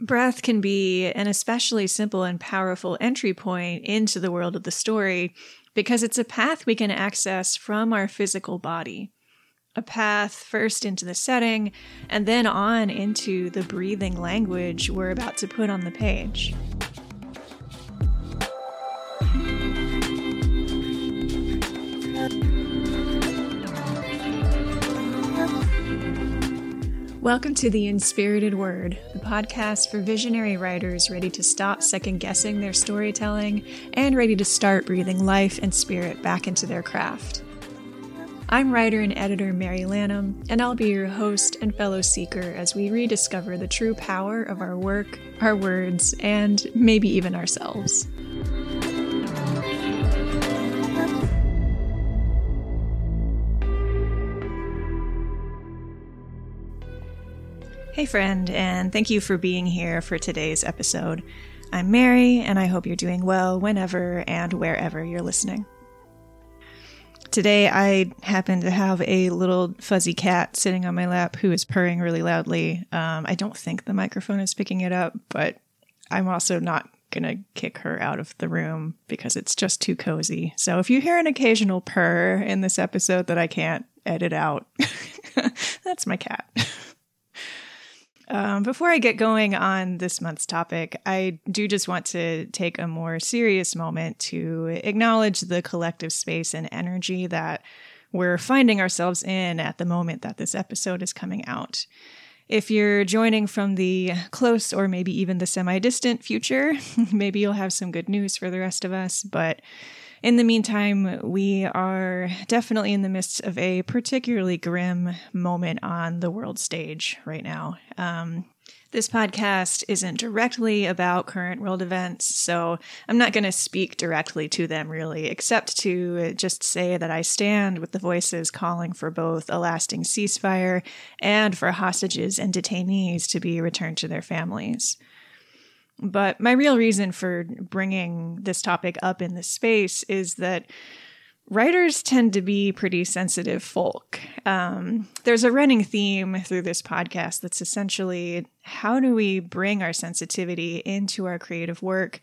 Breath can be an especially simple and powerful entry point into the world of the story because it's a path we can access from our physical body. A path first into the setting and then on into the breathing language we're about to put on the page. Welcome to The Inspirited Word, the podcast for visionary writers ready to stop second guessing their storytelling and ready to start breathing life and spirit back into their craft. I'm writer and editor Mary Lanham, and I'll be your host and fellow seeker as we rediscover the true power of our work, our words, and maybe even ourselves. Hey, friend, and thank you for being here for today's episode. I'm Mary, and I hope you're doing well whenever and wherever you're listening. Today, I happen to have a little fuzzy cat sitting on my lap who is purring really loudly. Um, I don't think the microphone is picking it up, but I'm also not going to kick her out of the room because it's just too cozy. So if you hear an occasional purr in this episode that I can't edit out, that's my cat. Um, before I get going on this month's topic, I do just want to take a more serious moment to acknowledge the collective space and energy that we're finding ourselves in at the moment that this episode is coming out. If you're joining from the close or maybe even the semi distant future, maybe you'll have some good news for the rest of us. But in the meantime, we are definitely in the midst of a particularly grim moment on the world stage right now. Um, this podcast isn't directly about current world events, so I'm not going to speak directly to them really, except to just say that I stand with the voices calling for both a lasting ceasefire and for hostages and detainees to be returned to their families. But my real reason for bringing this topic up in this space is that writers tend to be pretty sensitive folk. Um, there's a running theme through this podcast that's essentially how do we bring our sensitivity into our creative work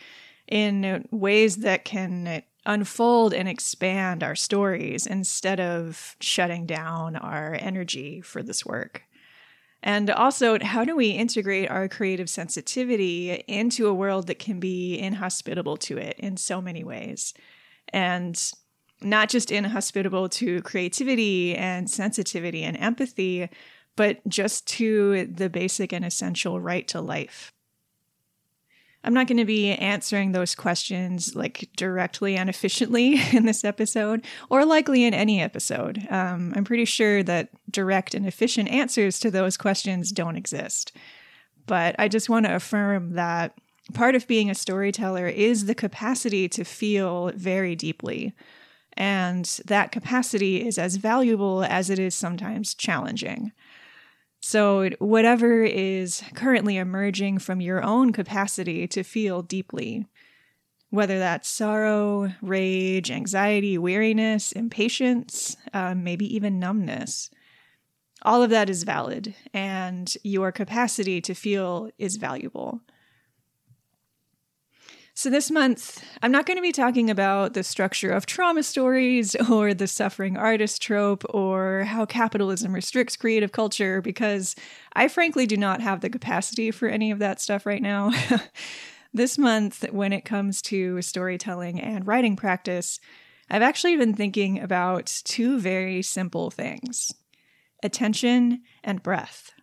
in ways that can unfold and expand our stories instead of shutting down our energy for this work. And also, how do we integrate our creative sensitivity into a world that can be inhospitable to it in so many ways? And not just inhospitable to creativity and sensitivity and empathy, but just to the basic and essential right to life. I'm not going to be answering those questions like directly and efficiently in this episode, or likely in any episode. Um, I'm pretty sure that direct and efficient answers to those questions don't exist. But I just want to affirm that part of being a storyteller is the capacity to feel very deeply. And that capacity is as valuable as it is sometimes challenging. So, whatever is currently emerging from your own capacity to feel deeply, whether that's sorrow, rage, anxiety, weariness, impatience, um, maybe even numbness, all of that is valid, and your capacity to feel is valuable. So, this month, I'm not going to be talking about the structure of trauma stories or the suffering artist trope or how capitalism restricts creative culture because I frankly do not have the capacity for any of that stuff right now. this month, when it comes to storytelling and writing practice, I've actually been thinking about two very simple things attention and breath.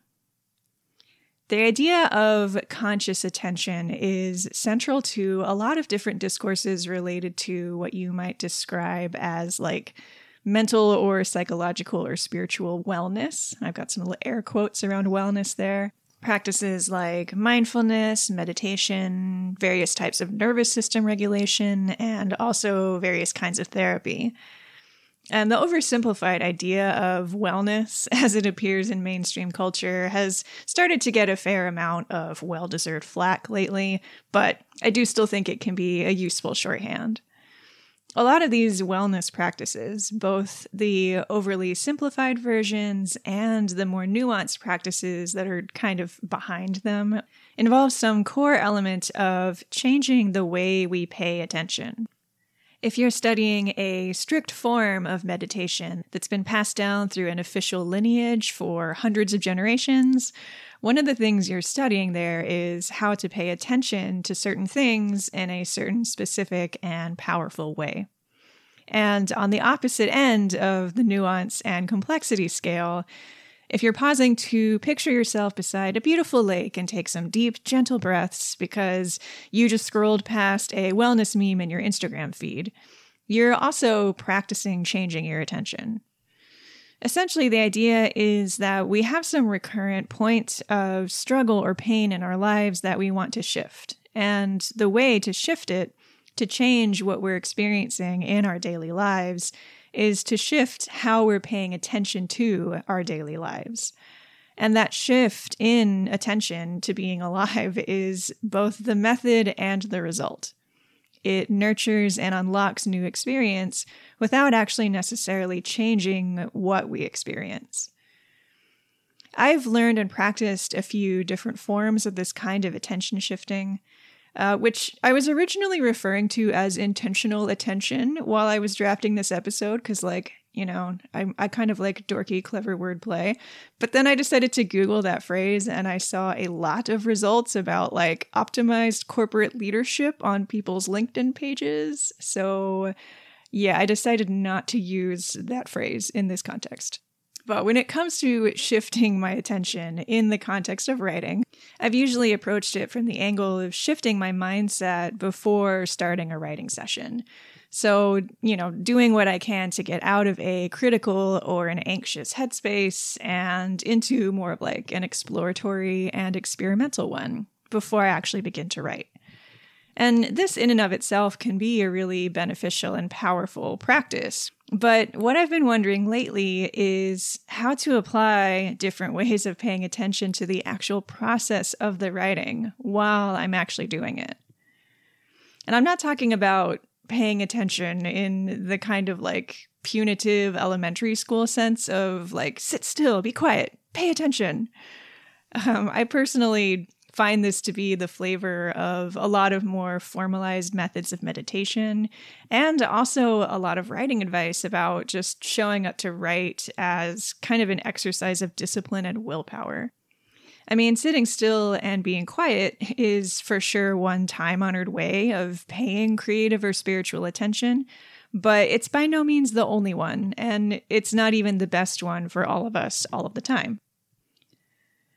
The idea of conscious attention is central to a lot of different discourses related to what you might describe as like mental or psychological or spiritual wellness. I've got some little air quotes around wellness there. Practices like mindfulness, meditation, various types of nervous system regulation, and also various kinds of therapy. And the oversimplified idea of wellness, as it appears in mainstream culture, has started to get a fair amount of well deserved flack lately, but I do still think it can be a useful shorthand. a lot of these wellness practices, both the overly simplified versions and the more nuanced practices that are kind of behind them, involve some core element of changing the way we pay attention. If you're studying a strict form of meditation that's been passed down through an official lineage for hundreds of generations, one of the things you're studying there is how to pay attention to certain things in a certain specific and powerful way. And on the opposite end of the nuance and complexity scale, if you're pausing to picture yourself beside a beautiful lake and take some deep, gentle breaths because you just scrolled past a wellness meme in your Instagram feed, you're also practicing changing your attention. Essentially, the idea is that we have some recurrent point of struggle or pain in our lives that we want to shift. And the way to shift it, to change what we're experiencing in our daily lives, is to shift how we're paying attention to our daily lives. And that shift in attention to being alive is both the method and the result it nurtures and unlocks new experience without actually necessarily changing what we experience. I've learned and practiced a few different forms of this kind of attention shifting, uh, which I was originally referring to as intentional attention while I was drafting this episode, because, like, you know, I, I kind of like dorky, clever wordplay. But then I decided to Google that phrase and I saw a lot of results about like optimized corporate leadership on people's LinkedIn pages. So, yeah, I decided not to use that phrase in this context. But when it comes to shifting my attention in the context of writing, I've usually approached it from the angle of shifting my mindset before starting a writing session. So, you know, doing what I can to get out of a critical or an anxious headspace and into more of like an exploratory and experimental one before I actually begin to write. And this, in and of itself, can be a really beneficial and powerful practice. But what I've been wondering lately is how to apply different ways of paying attention to the actual process of the writing while I'm actually doing it. And I'm not talking about paying attention in the kind of like punitive elementary school sense of like sit still, be quiet, pay attention. Um, I personally find this to be the flavor of a lot of more formalized methods of meditation and also a lot of writing advice about just showing up to write as kind of an exercise of discipline and willpower. I mean, sitting still and being quiet is for sure one time honored way of paying creative or spiritual attention, but it's by no means the only one, and it's not even the best one for all of us all of the time.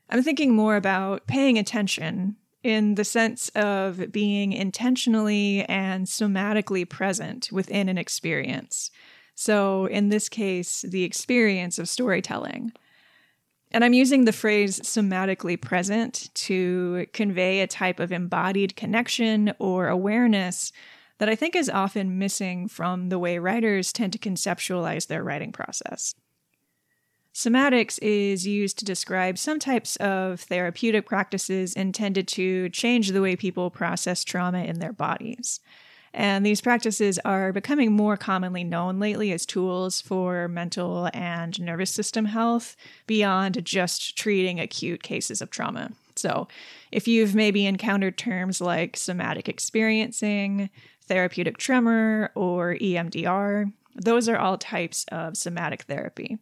I'm thinking more about paying attention in the sense of being intentionally and somatically present within an experience. So, in this case, the experience of storytelling. And I'm using the phrase somatically present to convey a type of embodied connection or awareness that I think is often missing from the way writers tend to conceptualize their writing process. Somatics is used to describe some types of therapeutic practices intended to change the way people process trauma in their bodies. And these practices are becoming more commonly known lately as tools for mental and nervous system health beyond just treating acute cases of trauma. So, if you've maybe encountered terms like somatic experiencing, therapeutic tremor, or EMDR, those are all types of somatic therapy.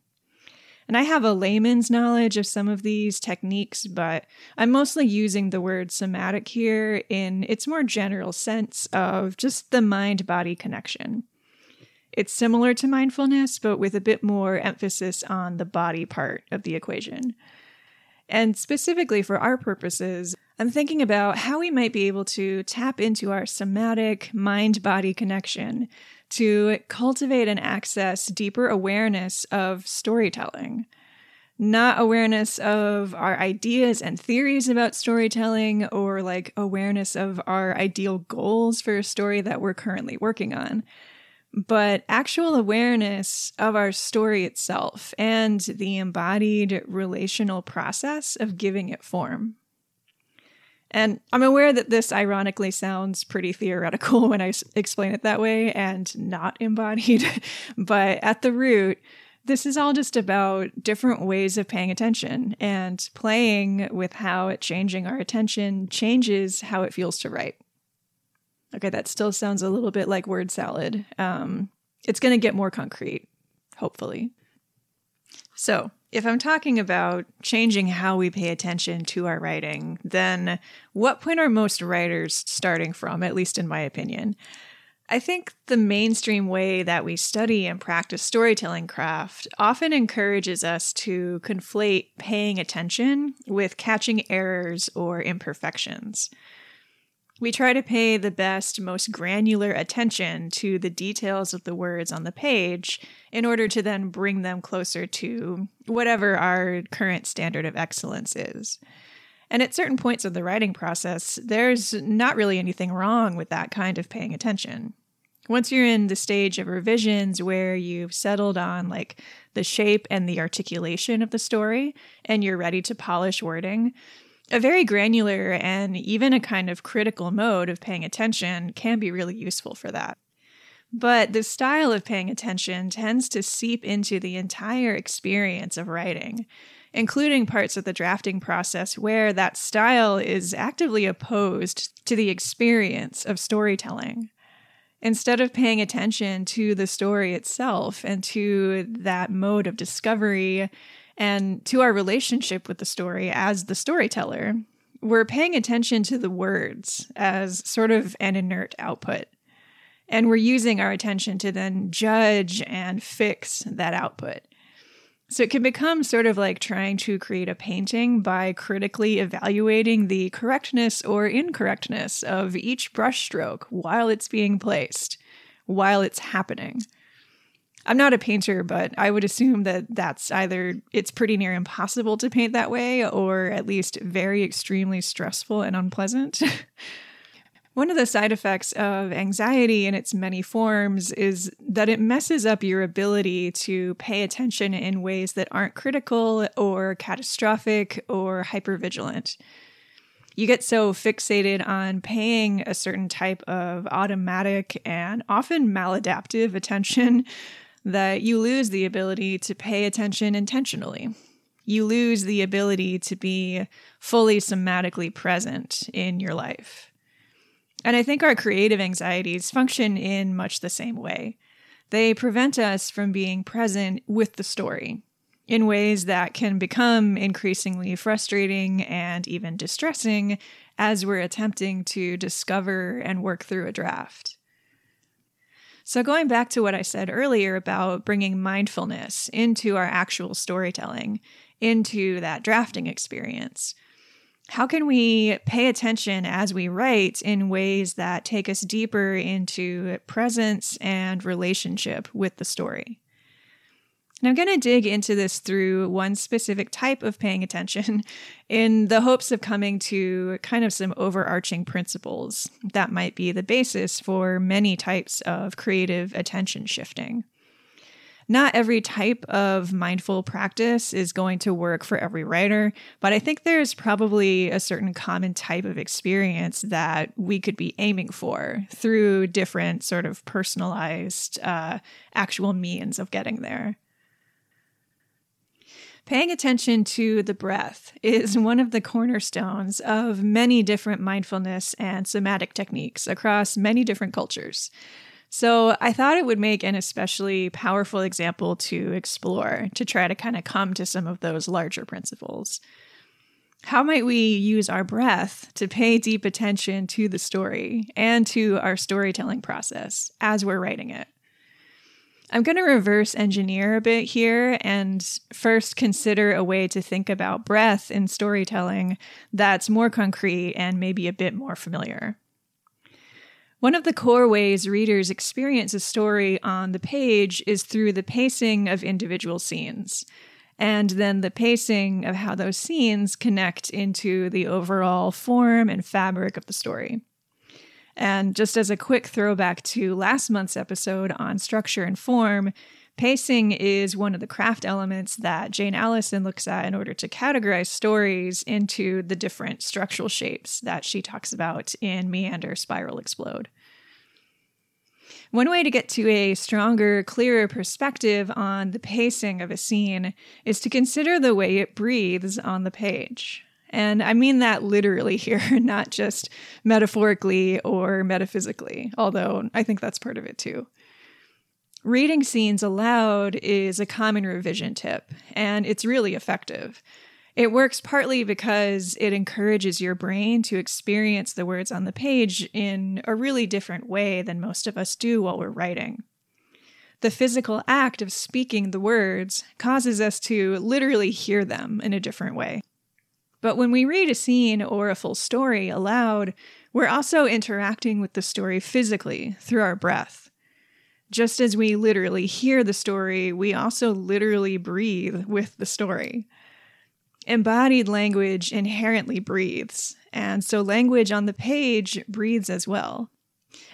And I have a layman's knowledge of some of these techniques, but I'm mostly using the word somatic here in its more general sense of just the mind body connection. It's similar to mindfulness, but with a bit more emphasis on the body part of the equation. And specifically for our purposes, I'm thinking about how we might be able to tap into our somatic mind body connection to cultivate and access deeper awareness of storytelling. Not awareness of our ideas and theories about storytelling or like awareness of our ideal goals for a story that we're currently working on, but actual awareness of our story itself and the embodied relational process of giving it form. And I'm aware that this ironically sounds pretty theoretical when I s- explain it that way and not embodied, but at the root, this is all just about different ways of paying attention and playing with how it changing our attention changes how it feels to write. Okay, that still sounds a little bit like word salad. Um, it's going to get more concrete, hopefully. So, if I'm talking about changing how we pay attention to our writing, then what point are most writers starting from, at least in my opinion? I think the mainstream way that we study and practice storytelling craft often encourages us to conflate paying attention with catching errors or imperfections. We try to pay the best, most granular attention to the details of the words on the page in order to then bring them closer to whatever our current standard of excellence is. And at certain points of the writing process, there's not really anything wrong with that kind of paying attention. Once you're in the stage of revisions where you've settled on like the shape and the articulation of the story and you're ready to polish wording, a very granular and even a kind of critical mode of paying attention can be really useful for that. But the style of paying attention tends to seep into the entire experience of writing, including parts of the drafting process where that style is actively opposed to the experience of storytelling. Instead of paying attention to the story itself and to that mode of discovery and to our relationship with the story as the storyteller, we're paying attention to the words as sort of an inert output. And we're using our attention to then judge and fix that output. So it can become sort of like trying to create a painting by critically evaluating the correctness or incorrectness of each brushstroke while it's being placed, while it's happening. I'm not a painter, but I would assume that that's either it's pretty near impossible to paint that way or at least very extremely stressful and unpleasant. One of the side effects of anxiety in its many forms is that it messes up your ability to pay attention in ways that aren't critical or catastrophic or hypervigilant. You get so fixated on paying a certain type of automatic and often maladaptive attention that you lose the ability to pay attention intentionally. You lose the ability to be fully somatically present in your life. And I think our creative anxieties function in much the same way. They prevent us from being present with the story in ways that can become increasingly frustrating and even distressing as we're attempting to discover and work through a draft. So, going back to what I said earlier about bringing mindfulness into our actual storytelling, into that drafting experience, how can we pay attention as we write in ways that take us deeper into presence and relationship with the story? And I'm going to dig into this through one specific type of paying attention in the hopes of coming to kind of some overarching principles that might be the basis for many types of creative attention shifting. Not every type of mindful practice is going to work for every writer, but I think there's probably a certain common type of experience that we could be aiming for through different sort of personalized, uh, actual means of getting there. Paying attention to the breath is one of the cornerstones of many different mindfulness and somatic techniques across many different cultures. So I thought it would make an especially powerful example to explore to try to kind of come to some of those larger principles. How might we use our breath to pay deep attention to the story and to our storytelling process as we're writing it? I'm going to reverse engineer a bit here and first consider a way to think about breath in storytelling that's more concrete and maybe a bit more familiar. One of the core ways readers experience a story on the page is through the pacing of individual scenes, and then the pacing of how those scenes connect into the overall form and fabric of the story. And just as a quick throwback to last month's episode on structure and form, Pacing is one of the craft elements that Jane Alison looks at in order to categorize stories into the different structural shapes that she talks about in Meander, Spiral, Explode. One way to get to a stronger, clearer perspective on the pacing of a scene is to consider the way it breathes on the page. And I mean that literally here, not just metaphorically or metaphysically, although I think that's part of it too. Reading scenes aloud is a common revision tip, and it's really effective. It works partly because it encourages your brain to experience the words on the page in a really different way than most of us do while we're writing. The physical act of speaking the words causes us to literally hear them in a different way. But when we read a scene or a full story aloud, we're also interacting with the story physically through our breath. Just as we literally hear the story, we also literally breathe with the story. Embodied language inherently breathes, and so language on the page breathes as well.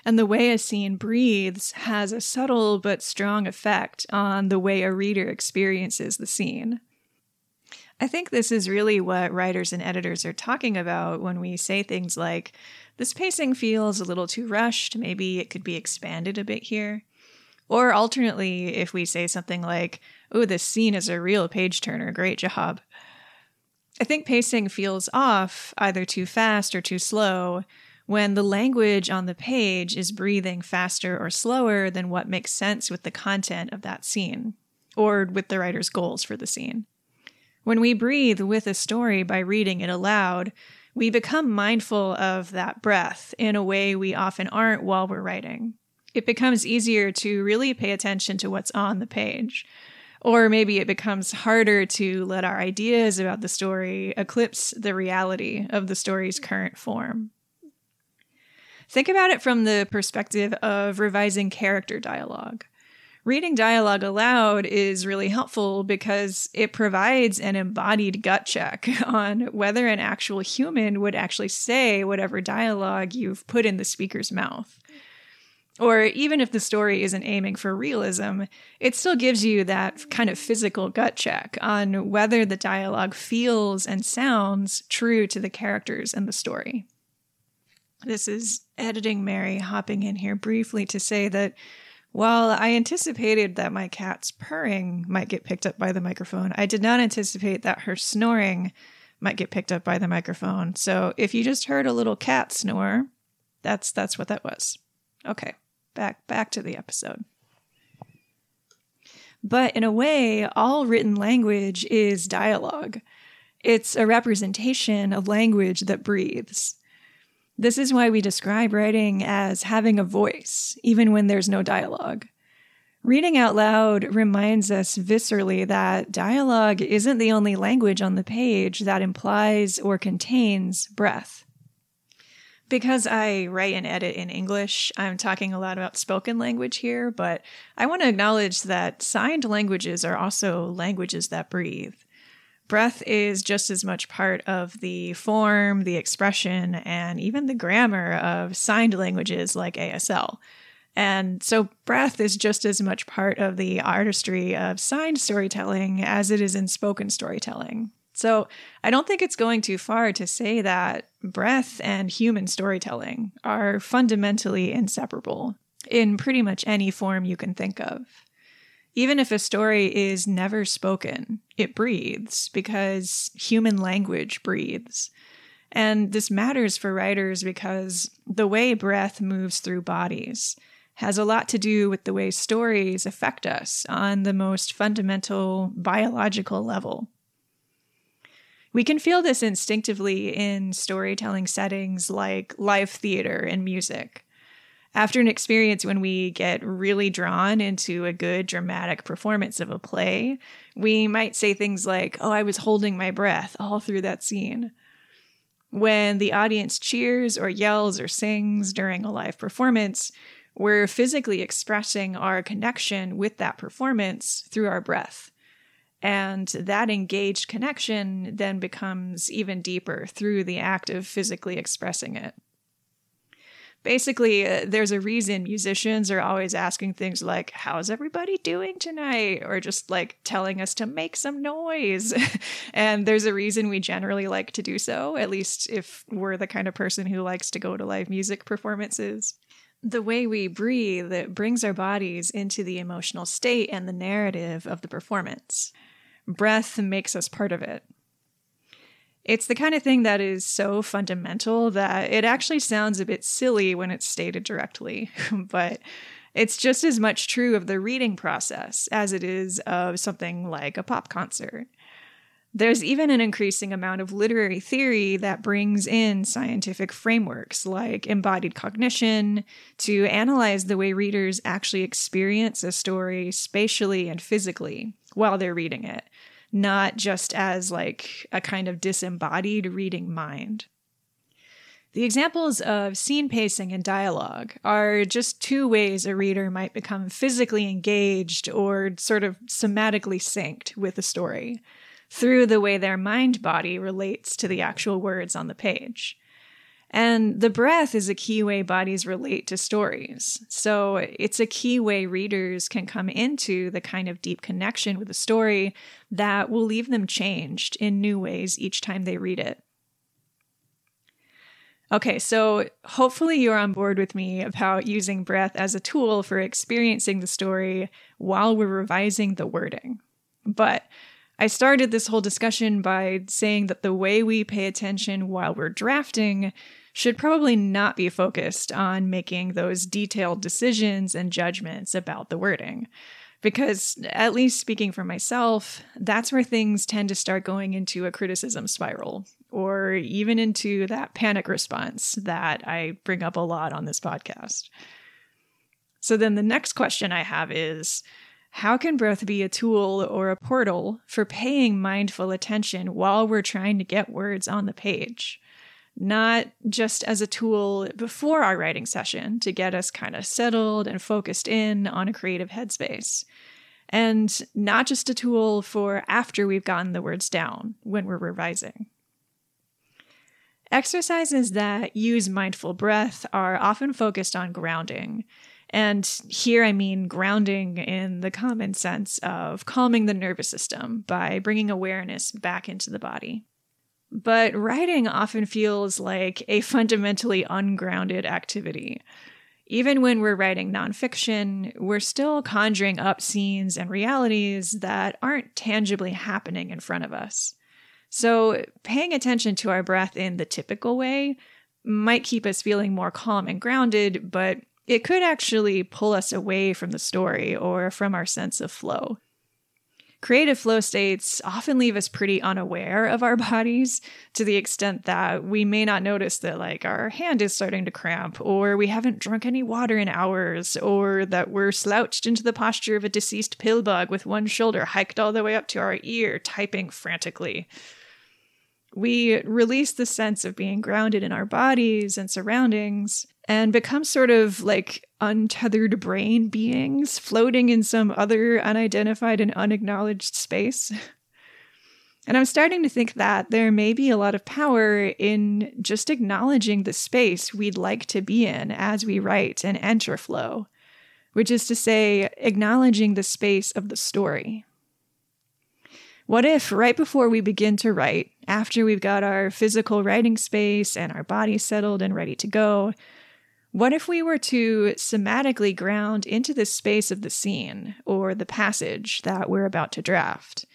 And the way a scene breathes has a subtle but strong effect on the way a reader experiences the scene. I think this is really what writers and editors are talking about when we say things like, this pacing feels a little too rushed, maybe it could be expanded a bit here. Or alternately, if we say something like, oh, this scene is a real page turner, great job. I think pacing feels off, either too fast or too slow, when the language on the page is breathing faster or slower than what makes sense with the content of that scene, or with the writer's goals for the scene. When we breathe with a story by reading it aloud, we become mindful of that breath in a way we often aren't while we're writing it becomes easier to really pay attention to what's on the page. Or maybe it becomes harder to let our ideas about the story eclipse the reality of the story's current form. Think about it from the perspective of revising character dialogue. Reading dialogue aloud is really helpful because it provides an embodied gut check on whether an actual human would actually say whatever dialogue you've put in the speaker's mouth. Or even if the story isn't aiming for realism, it still gives you that kind of physical gut check on whether the dialogue feels and sounds true to the characters and the story. This is editing Mary hopping in here briefly to say that while I anticipated that my cat's purring might get picked up by the microphone, I did not anticipate that her snoring might get picked up by the microphone. So if you just heard a little cat snore, that's that's what that was. Okay back back to the episode. But in a way, all written language is dialogue. It's a representation of language that breathes. This is why we describe writing as having a voice, even when there's no dialogue. Reading out loud reminds us viscerally that dialogue isn't the only language on the page that implies or contains breath because I write and edit in English, I'm talking a lot about spoken language here, but I want to acknowledge that signed languages are also languages that breathe. Breath is just as much part of the form, the expression, and even the grammar of signed languages like ASL. And so, breath is just as much part of the artistry of signed storytelling as it is in spoken storytelling. So I don't think it's going too far to say that breath and human storytelling are fundamentally inseparable in pretty much any form you can think of. Even if a story is never spoken, it breathes because human language breathes. And this matters for writers because the way breath moves through bodies has a lot to do with the way stories affect us on the most fundamental biological level. We can feel this instinctively in storytelling settings like live theater and music. After an experience when we get really drawn into a good dramatic performance of a play, we might say things like, Oh, I was holding my breath all through that scene. When the audience cheers or yells or sings during a live performance, we're physically expressing our connection with that performance through our breath. And that engaged connection then becomes even deeper through the act of physically expressing it. Basically, uh, there's a reason musicians are always asking things like, How's everybody doing tonight? Or just like telling us to make some noise. and there's a reason we generally like to do so, at least if we're the kind of person who likes to go to live music performances. The way we breathe brings our bodies into the emotional state and the narrative of the performance. Breath makes us part of it. It's the kind of thing that is so fundamental that it actually sounds a bit silly when it's stated directly, but it's just as much true of the reading process as it is of something like a pop concert. There's even an increasing amount of literary theory that brings in scientific frameworks like embodied cognition to analyze the way readers actually experience a story spatially and physically while they're reading it not just as like a kind of disembodied reading mind. The examples of scene pacing and dialogue are just two ways a reader might become physically engaged or sort of somatically synced with a story through the way their mind body relates to the actual words on the page. And the breath is a key way bodies relate to stories. So it's a key way readers can come into the kind of deep connection with a story that will leave them changed in new ways each time they read it. Okay, so hopefully you're on board with me about using breath as a tool for experiencing the story while we're revising the wording. But I started this whole discussion by saying that the way we pay attention while we're drafting should probably not be focused on making those detailed decisions and judgments about the wording. Because, at least speaking for myself, that's where things tend to start going into a criticism spiral, or even into that panic response that I bring up a lot on this podcast. So, then the next question I have is how can breath be a tool or a portal for paying mindful attention while we're trying to get words on the page? Not just as a tool before our writing session to get us kind of settled and focused in on a creative headspace. And not just a tool for after we've gotten the words down when we're revising. Exercises that use mindful breath are often focused on grounding. And here I mean grounding in the common sense of calming the nervous system by bringing awareness back into the body. But writing often feels like a fundamentally ungrounded activity. Even when we're writing nonfiction, we're still conjuring up scenes and realities that aren't tangibly happening in front of us. So, paying attention to our breath in the typical way might keep us feeling more calm and grounded, but it could actually pull us away from the story or from our sense of flow. Creative flow states often leave us pretty unaware of our bodies to the extent that we may not notice that, like, our hand is starting to cramp, or we haven't drunk any water in hours, or that we're slouched into the posture of a deceased pill bug with one shoulder hiked all the way up to our ear, typing frantically. We release the sense of being grounded in our bodies and surroundings and become sort of like untethered brain beings floating in some other unidentified and unacknowledged space. And I'm starting to think that there may be a lot of power in just acknowledging the space we'd like to be in as we write and enter flow, which is to say, acknowledging the space of the story. What if, right before we begin to write, after we've got our physical writing space and our body settled and ready to go, what if we were to somatically ground into the space of the scene or the passage that we're about to draft?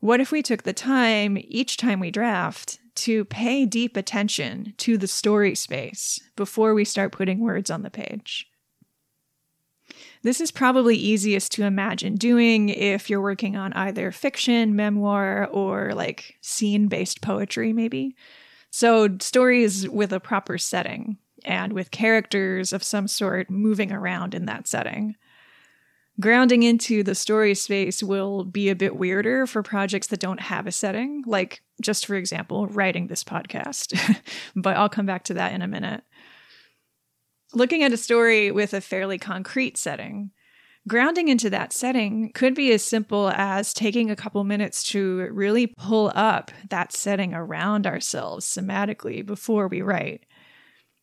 What if we took the time each time we draft to pay deep attention to the story space before we start putting words on the page? This is probably easiest to imagine doing if you're working on either fiction, memoir, or like scene based poetry, maybe. So, stories with a proper setting and with characters of some sort moving around in that setting. Grounding into the story space will be a bit weirder for projects that don't have a setting, like, just for example, writing this podcast. but I'll come back to that in a minute. Looking at a story with a fairly concrete setting, grounding into that setting could be as simple as taking a couple minutes to really pull up that setting around ourselves somatically before we write.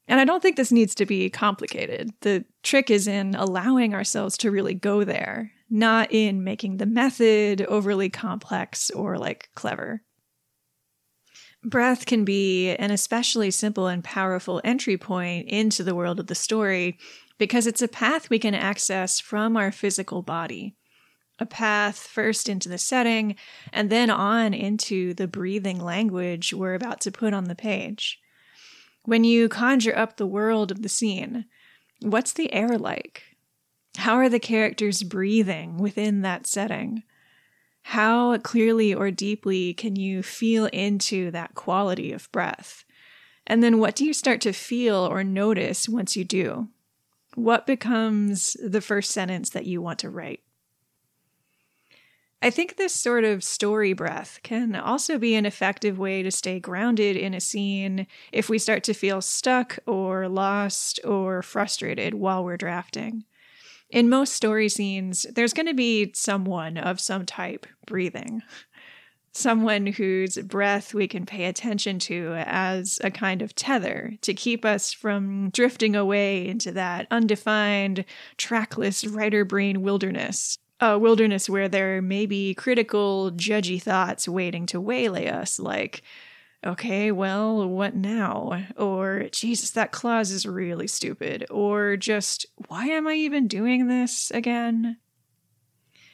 And I don't think this needs to be complicated. The trick is in allowing ourselves to really go there, not in making the method overly complex or like clever. Breath can be an especially simple and powerful entry point into the world of the story because it's a path we can access from our physical body. A path first into the setting and then on into the breathing language we're about to put on the page. When you conjure up the world of the scene, what's the air like? How are the characters breathing within that setting? How clearly or deeply can you feel into that quality of breath? And then what do you start to feel or notice once you do? What becomes the first sentence that you want to write? I think this sort of story breath can also be an effective way to stay grounded in a scene if we start to feel stuck or lost or frustrated while we're drafting. In most story scenes, there's going to be someone of some type breathing. Someone whose breath we can pay attention to as a kind of tether to keep us from drifting away into that undefined, trackless writer brain wilderness a wilderness where there may be critical, judgy thoughts waiting to waylay us, like, okay, well, what now? Or, Jesus, that clause is really stupid. Or just, why am I even doing this again?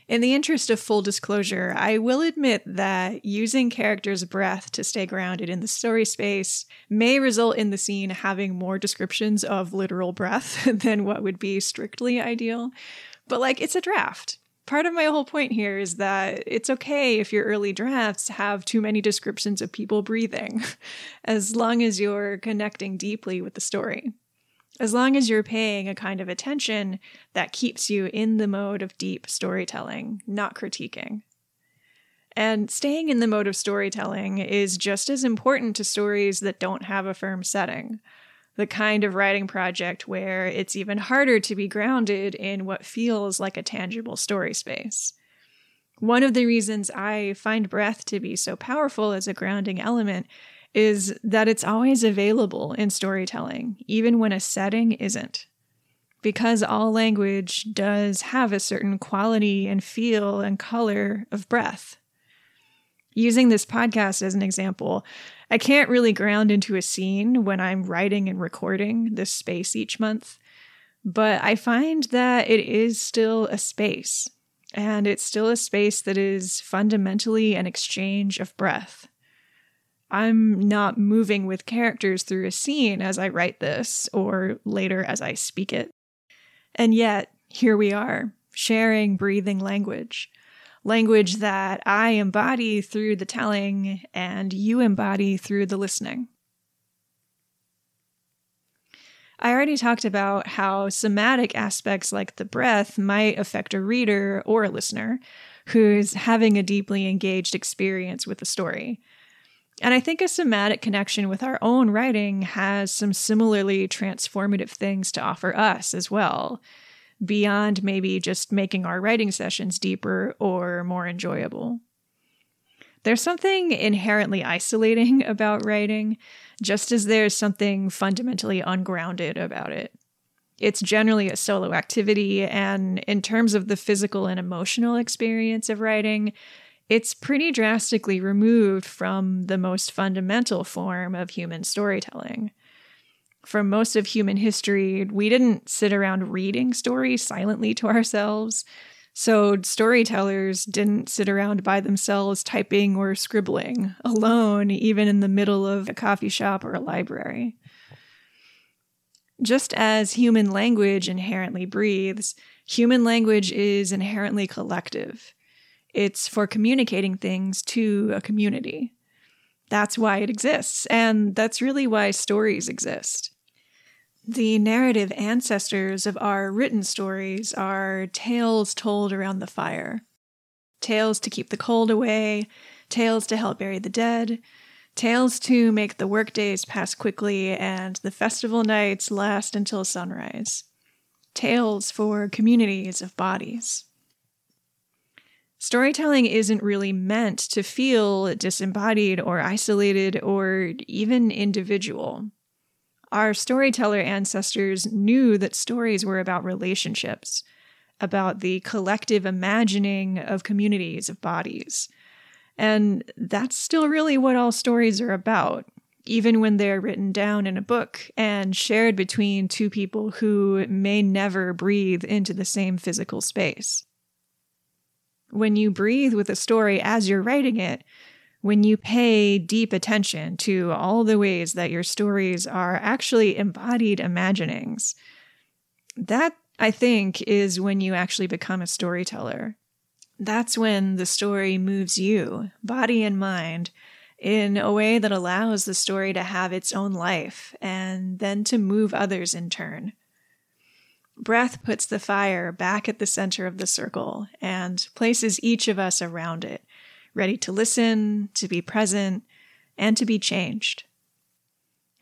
In the interest of full disclosure, I will admit that using characters' breath to stay grounded in the story space may result in the scene having more descriptions of literal breath than what would be strictly ideal. But, like, it's a draft part of my whole point here is that it's okay if your early drafts have too many descriptions of people breathing, as long as you're connecting deeply with the story. As long as you're paying a kind of attention that keeps you in the mode of deep storytelling, not critiquing. And staying in the mode of storytelling is just as important to stories that don't have a firm setting the kind of writing project where it's even harder to be grounded in what feels like a tangible story space. One of the reasons I find breath to be so powerful as a grounding element is that it's always available in storytelling, even when a setting isn't. Because all language does have a certain quality and feel and color of breath. Using this podcast as an example, I can't really ground into a scene when I'm writing and recording this space each month, but I find that it is still a space, and it's still a space that is fundamentally an exchange of breath. I'm not moving with characters through a scene as I write this or later as I speak it. And yet, here we are, sharing breathing language language that I embody through the telling and you embody through the listening. I already talked about how somatic aspects like the breath might affect a reader or a listener who's having a deeply engaged experience with the story. And I think a somatic connection with our own writing has some similarly transformative things to offer us as well beyond maybe just making our writing sessions deeper or more enjoyable. There's something inherently isolating about writing, just as there's something fundamentally ungrounded about it. It's generally a solo activity, and in terms of the physical and emotional experience of writing, it's pretty drastically removed from the most fundamental form of human storytelling for most of human history, we didn't sit around reading stories silently to ourselves. So storytellers didn't sit around by themselves typing or scribbling alone, even in the middle of a coffee shop or a library. Just as human language inherently breathes, human language is inherently collective. It's for communicating things to a community. That's why it exists, and that's really why stories exist. The narrative ancestors of our written stories are tales told around the fire. Tales to keep the cold away, tales to help bury the dead, tales to make the workdays pass quickly and the festival nights last until sunrise. Tales for communities of bodies. Storytelling isn't really meant to feel disembodied or isolated or even individual. Our storyteller ancestors knew that stories were about relationships, about the collective imagining of communities of bodies. And that's still really what all stories are about, even when they're written down in a book and shared between two people who may never breathe into the same physical space. When you breathe with a story as you're writing it, when you pay deep attention to all the ways that your stories are actually embodied imaginings, that I think is when you actually become a storyteller. That's when the story moves you, body and mind, in a way that allows the story to have its own life and then to move others in turn. Breath puts the fire back at the center of the circle and places each of us around it ready to listen, to be present, and to be changed.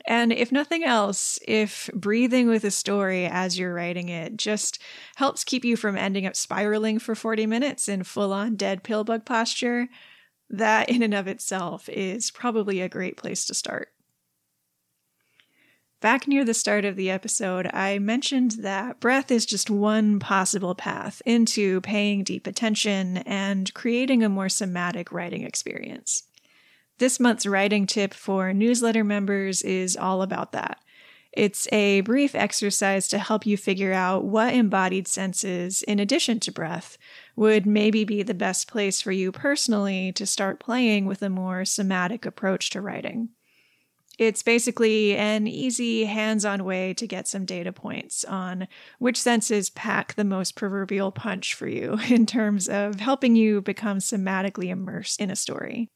And if nothing else, if breathing with a story as you're writing it just helps keep you from ending up spiraling for 40 minutes in full on dead pill bug posture, that in and of itself is probably a great place to start. Back near the start of the episode, I mentioned that breath is just one possible path into paying deep attention and creating a more somatic writing experience. This month's writing tip for newsletter members is all about that. It's a brief exercise to help you figure out what embodied senses, in addition to breath, would maybe be the best place for you personally to start playing with a more somatic approach to writing. It's basically an easy, hands on way to get some data points on which senses pack the most proverbial punch for you in terms of helping you become somatically immersed in a story.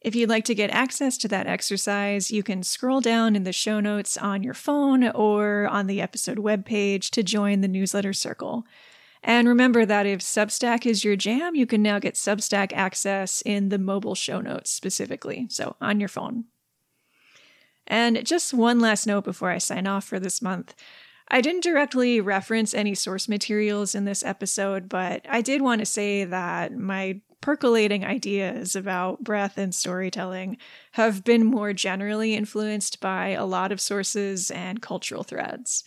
If you'd like to get access to that exercise, you can scroll down in the show notes on your phone or on the episode webpage to join the newsletter circle. And remember that if Substack is your jam, you can now get Substack access in the mobile show notes specifically, so on your phone. And just one last note before I sign off for this month. I didn't directly reference any source materials in this episode, but I did want to say that my percolating ideas about breath and storytelling have been more generally influenced by a lot of sources and cultural threads.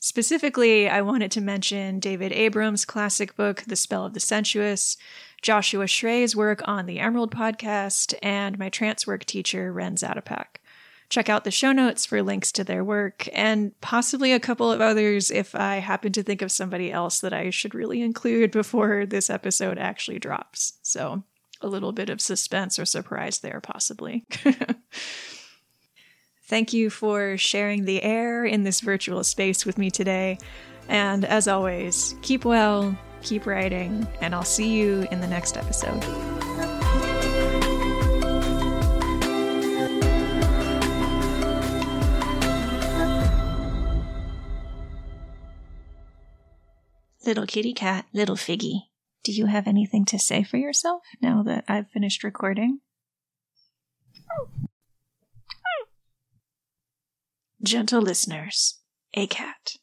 Specifically, I wanted to mention David Abram's classic book, The Spell of the Sensuous, Joshua Schrei's work on the Emerald podcast, and my trance work teacher, Ren Zatopek. Check out the show notes for links to their work and possibly a couple of others if I happen to think of somebody else that I should really include before this episode actually drops. So, a little bit of suspense or surprise there, possibly. Thank you for sharing the air in this virtual space with me today. And as always, keep well, keep writing, and I'll see you in the next episode. Little kitty cat, little figgy, do you have anything to say for yourself now that I've finished recording? Gentle listeners, a cat.